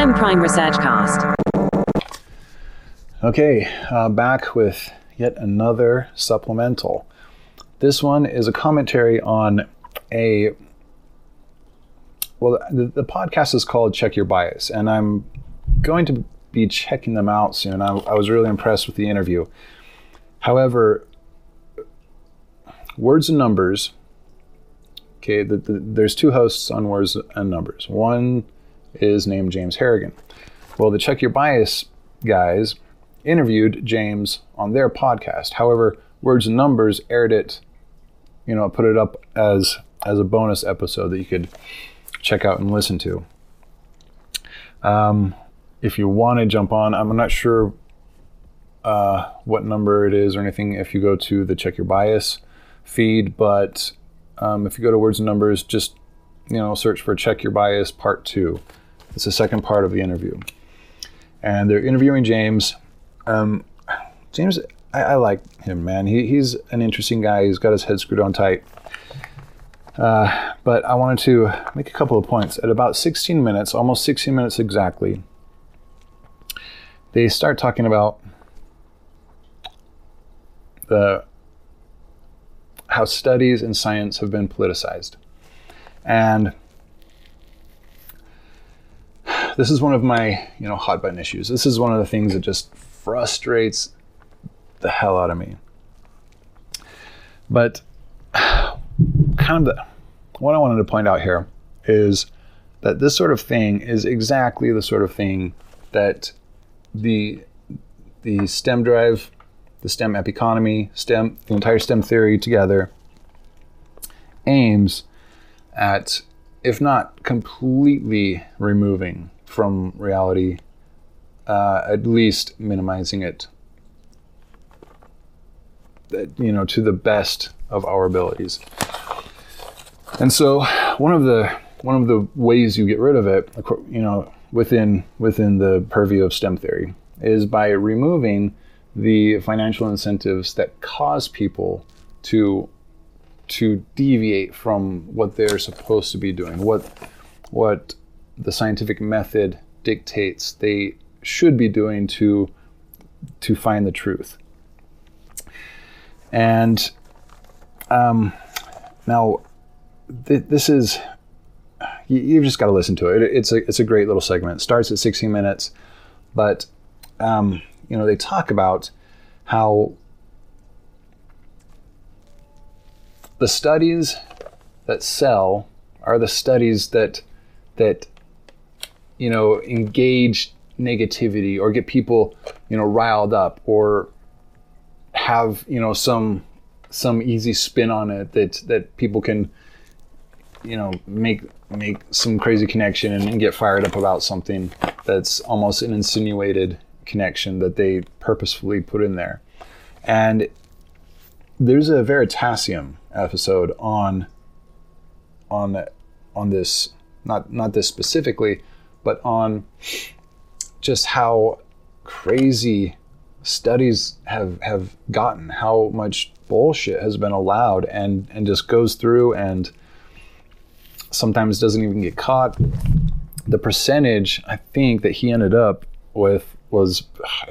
STEM Prime Research Cast. Okay, uh, back with yet another supplemental. This one is a commentary on a. Well, the, the podcast is called Check Your Bias, and I'm going to be checking them out soon. I, I was really impressed with the interview. However, Words and Numbers. Okay, the, the, there's two hosts on Words and Numbers. One is named James Harrigan. Well, the Check Your Bias guys interviewed James on their podcast. However, Words and Numbers aired it, you know, put it up as as a bonus episode that you could check out and listen to. Um, if you want to jump on, I'm not sure uh, what number it is or anything. If you go to the Check Your Bias feed, but um, if you go to Words and Numbers, just you know, search for Check Your Bias Part Two. It's the second part of the interview, and they're interviewing James. Um, James, I, I, like him, man. He, he's an interesting guy. He's got his head screwed on tight. Uh, but I wanted to make a couple of points. At about 16 minutes, almost 16 minutes exactly, they start talking about the how studies in science have been politicized. And this is one of my, you know, hot button issues. This is one of the things that just frustrates the hell out of me. But kind of the, what I wanted to point out here is that this sort of thing is exactly the sort of thing that the the STEM drive, the STEM epiconomy, STEM, the entire STEM theory together aims at, if not completely removing from reality, uh, at least minimizing it, you know, to the best of our abilities. And so, one of the one of the ways you get rid of it, you know, within within the purview of STEM theory is by removing the financial incentives that cause people to to deviate from what they're supposed to be doing, what what the scientific method dictates they should be doing to to find the truth. And um, now, th- this is you, have just got to listen to it. It's a it's a great little segment. It starts at 16 minutes, but um, you know they talk about how the studies that sell are the studies that that you know engage negativity or get people you know riled up or have you know some some easy spin on it that that people can you know make make some crazy connection and, and get fired up about something that's almost an insinuated connection that they purposefully put in there. And there's a Veritasium episode on on on this not not this specifically, but on just how crazy studies have have gotten, how much bullshit has been allowed and and just goes through and sometimes doesn't even get caught. The percentage I think that he ended up with was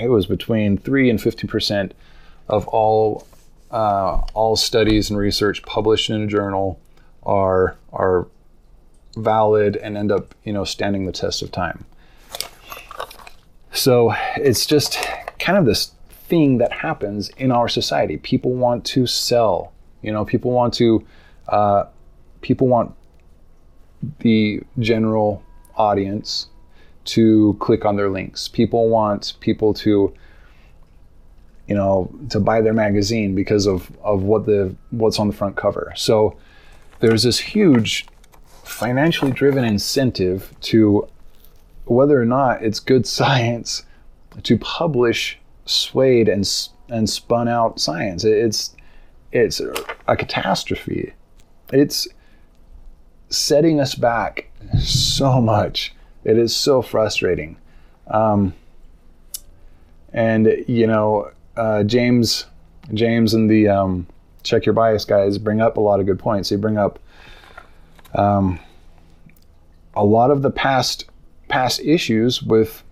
it was between three and fifty percent of all uh, all studies and research published in a journal are are valid and end up you know standing the test of time. So it's just kind of this thing that happens in our society. People want to sell. You know, people want to uh, people want the general audience to click on their links. People want people to you know to buy their magazine because of of what the what's on the front cover. So there's this huge financially driven incentive to whether or not it's good science to publish swayed and and spun out science. It's it's a catastrophe. It's setting us back so much it is so frustrating. Um, and you know, uh, James, James and the um, check your bias guys bring up a lot of good points. They bring up um, a lot of the past past issues with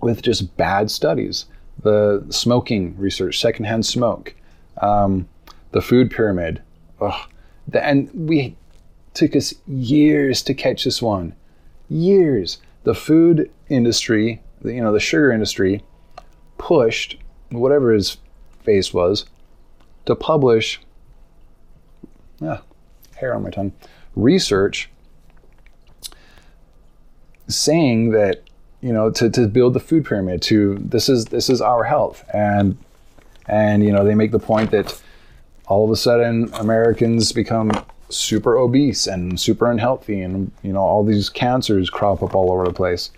with just bad studies. The smoking research, secondhand smoke, um, the food pyramid. Ugh. The, and we took us years to catch this one. Years. The food industry, you know, the sugar industry pushed whatever his face was to publish yeah, hair on my tongue research saying that you know to, to build the food pyramid to this is this is our health. And and you know they make the point that all of a sudden Americans become super obese and super unhealthy and you know all these cancers crop up all over the place.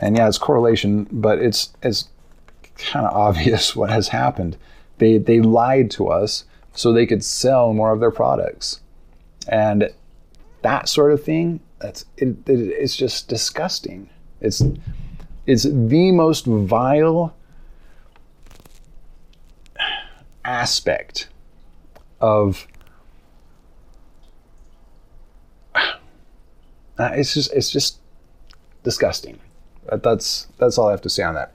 And yeah it's correlation but it's it's kind of obvious what has happened. They they lied to us so they could sell more of their products. And that sort of thing that's it, it, it's just disgusting. It's it's the most vile aspect of it's just it's just disgusting. That's that's all i have to say on that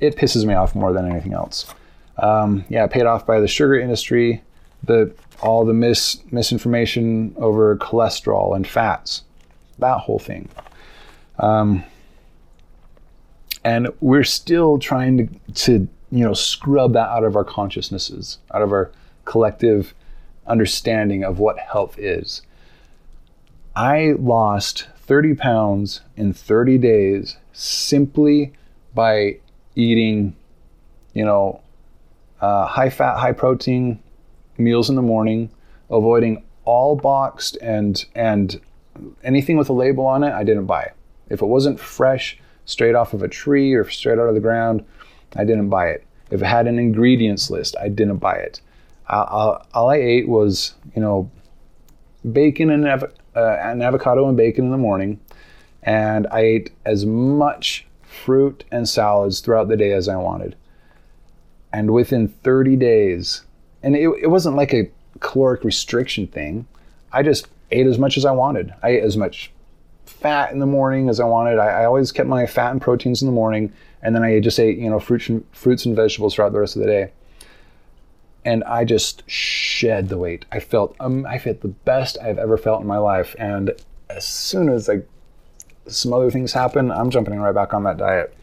it pisses me off more than anything else um, yeah paid off by the sugar industry the all the mis misinformation over cholesterol and fats that whole thing. Um, and we're still trying to, to, you know, scrub that out of our consciousnesses, out of our collective understanding of what health is. I lost 30 pounds in 30 days simply by eating, you know, uh, high fat, high protein meals in the morning, avoiding all boxed and and anything with a label on it, I didn't buy. it If it wasn't fresh, straight off of a tree or straight out of the ground, I didn't buy it. If it had an ingredients list, I didn't buy it. Uh, all I ate was, you know, bacon and av- uh, an avocado and bacon in the morning, and I ate as much fruit and salads throughout the day as I wanted. And within 30 days, and it, it wasn't like a caloric restriction thing. I just ate as much as I wanted. I ate as much fat in the morning as I wanted. I, I, always kept my fat and proteins in the morning, and then I just ate you know fruits and fruits and vegetables throughout the rest of the day. And I just shed the weight. I felt um, I felt the best I've ever felt in my life. And as soon as like some other things happen, I'm jumping right back on that diet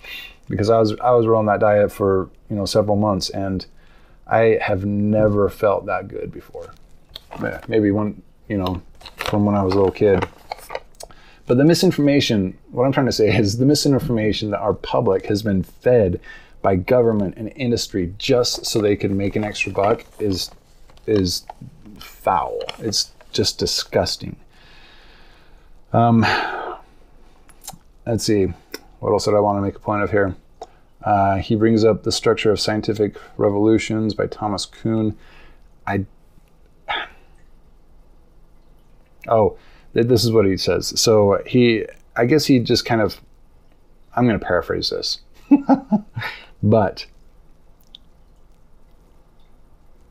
because I was I was on that diet for you know several months, and I have never felt that good before. Maybe one you know from when I was a little kid. But the misinformation, what I'm trying to say is the misinformation that our public has been fed by government and industry just so they can make an extra buck is is foul. It's just disgusting. Um, let's see, what else did I want to make a point of here? Uh, he brings up the structure of scientific revolutions by Thomas Kuhn. I Oh, this is what he says. So he, I guess he just kind of, I'm going to paraphrase this, but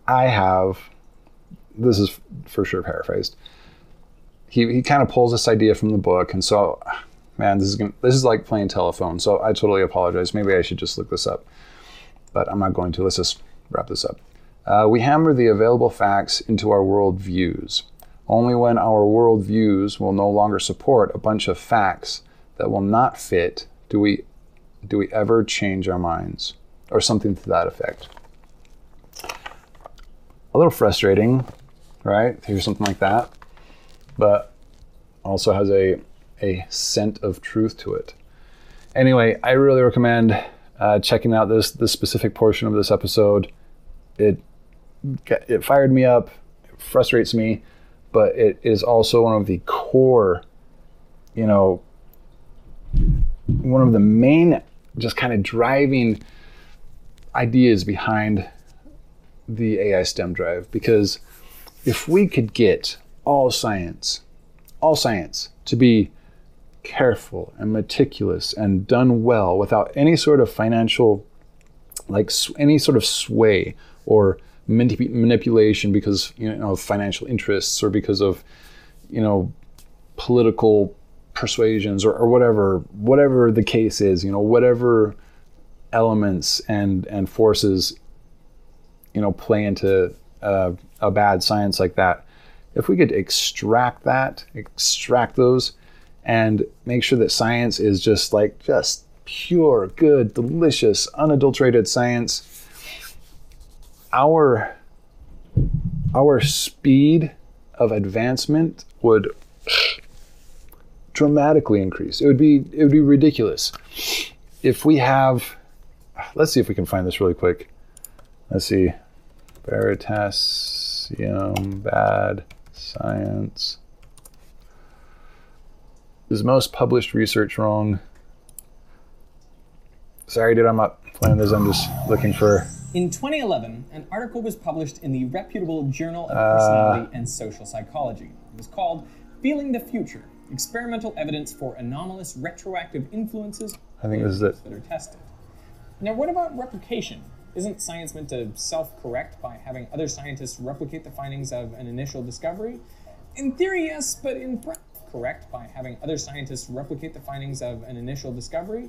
I have, this is for sure paraphrased. He, he kind of pulls this idea from the book, and so, man, this is gonna, this is like playing telephone. So I totally apologize. Maybe I should just look this up, but I'm not going to. Let's just wrap this up. Uh, we hammer the available facts into our world views. Only when our worldviews will no longer support a bunch of facts that will not fit do we do we ever change our minds or something to that effect. A little frustrating, right? Hear something like that, but also has a a scent of truth to it. Anyway, I really recommend uh, checking out this this specific portion of this episode. It it fired me up. It frustrates me but it is also one of the core, you know, one of the main just kind of driving ideas behind the AI STEM drive. Because if we could get all science, all science to be careful and meticulous and done well without any sort of financial, like any sort of sway or manip- manipulation because you know of financial interests or because of you know political persuasions or, or whatever whatever the case is you know whatever elements and and forces you know play into uh, a bad science like that. If we could extract that extract those and make sure that science is just like just pure good delicious unadulterated science our our speed of advancement would dramatically increase. It would be it would be ridiculous if we have. Let's see if we can find this really quick. Let's see, Veritasium bad science. Is most published research wrong? Sorry, dude, I'm not playing this. I'm just looking for. In 2011, an article was published in the reputable Journal of uh, Personality and Social Psychology. It was called Feeling the Future Experimental Evidence for Anomalous Retroactive Influences I think this is it. that are tested. Now, what about replication? Isn't science meant to self correct by having other scientists replicate the findings of an initial discovery? In theory, yes, but in practice, correct by having other scientists replicate the findings of an initial discovery?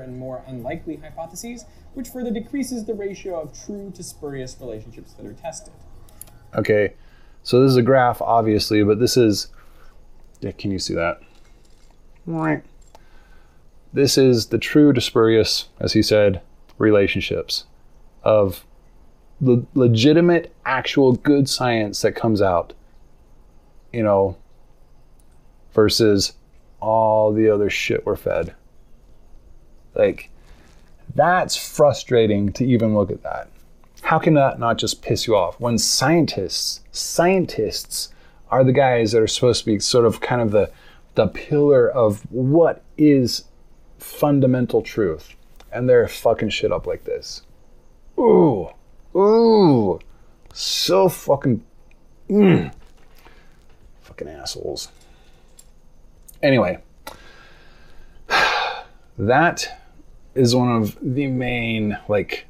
and more unlikely hypotheses, which further decreases the ratio of true to spurious relationships that are tested. Okay, so this is a graph, obviously, but this is. Yeah, can you see that? Right. This is the true to spurious, as he said, relationships of the legitimate, actual good science that comes out, you know, versus all the other shit we're fed. Like, that's frustrating to even look at that. How can that not just piss you off when scientists, scientists are the guys that are supposed to be sort of kind of the the pillar of what is fundamental truth, and they're fucking shit up like this. Ooh, ooh, so fucking, mm. fucking assholes. Anyway, that is one of the main like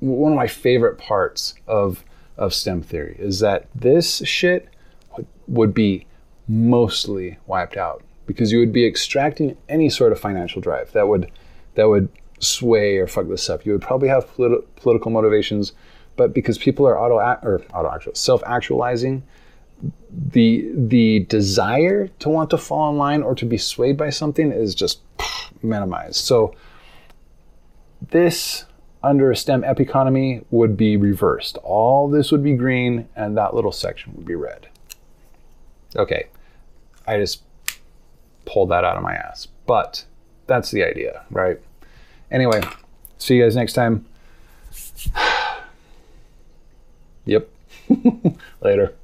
one of my favorite parts of of STEM theory is that this shit would, be mostly wiped out because you would be extracting any sort of financial drive that would that would sway or fuck this up. You would probably have politi- political motivations, but because people are auto or auto actual self actualizing, the the desire to want to fall in line or to be swayed by something is just minimized. So this under a STEM economy would be reversed. All this would be green and that little section would be red. Okay, I just pulled that out of my ass. But that's the idea, right? Anyway, see you guys next time. yep. Later.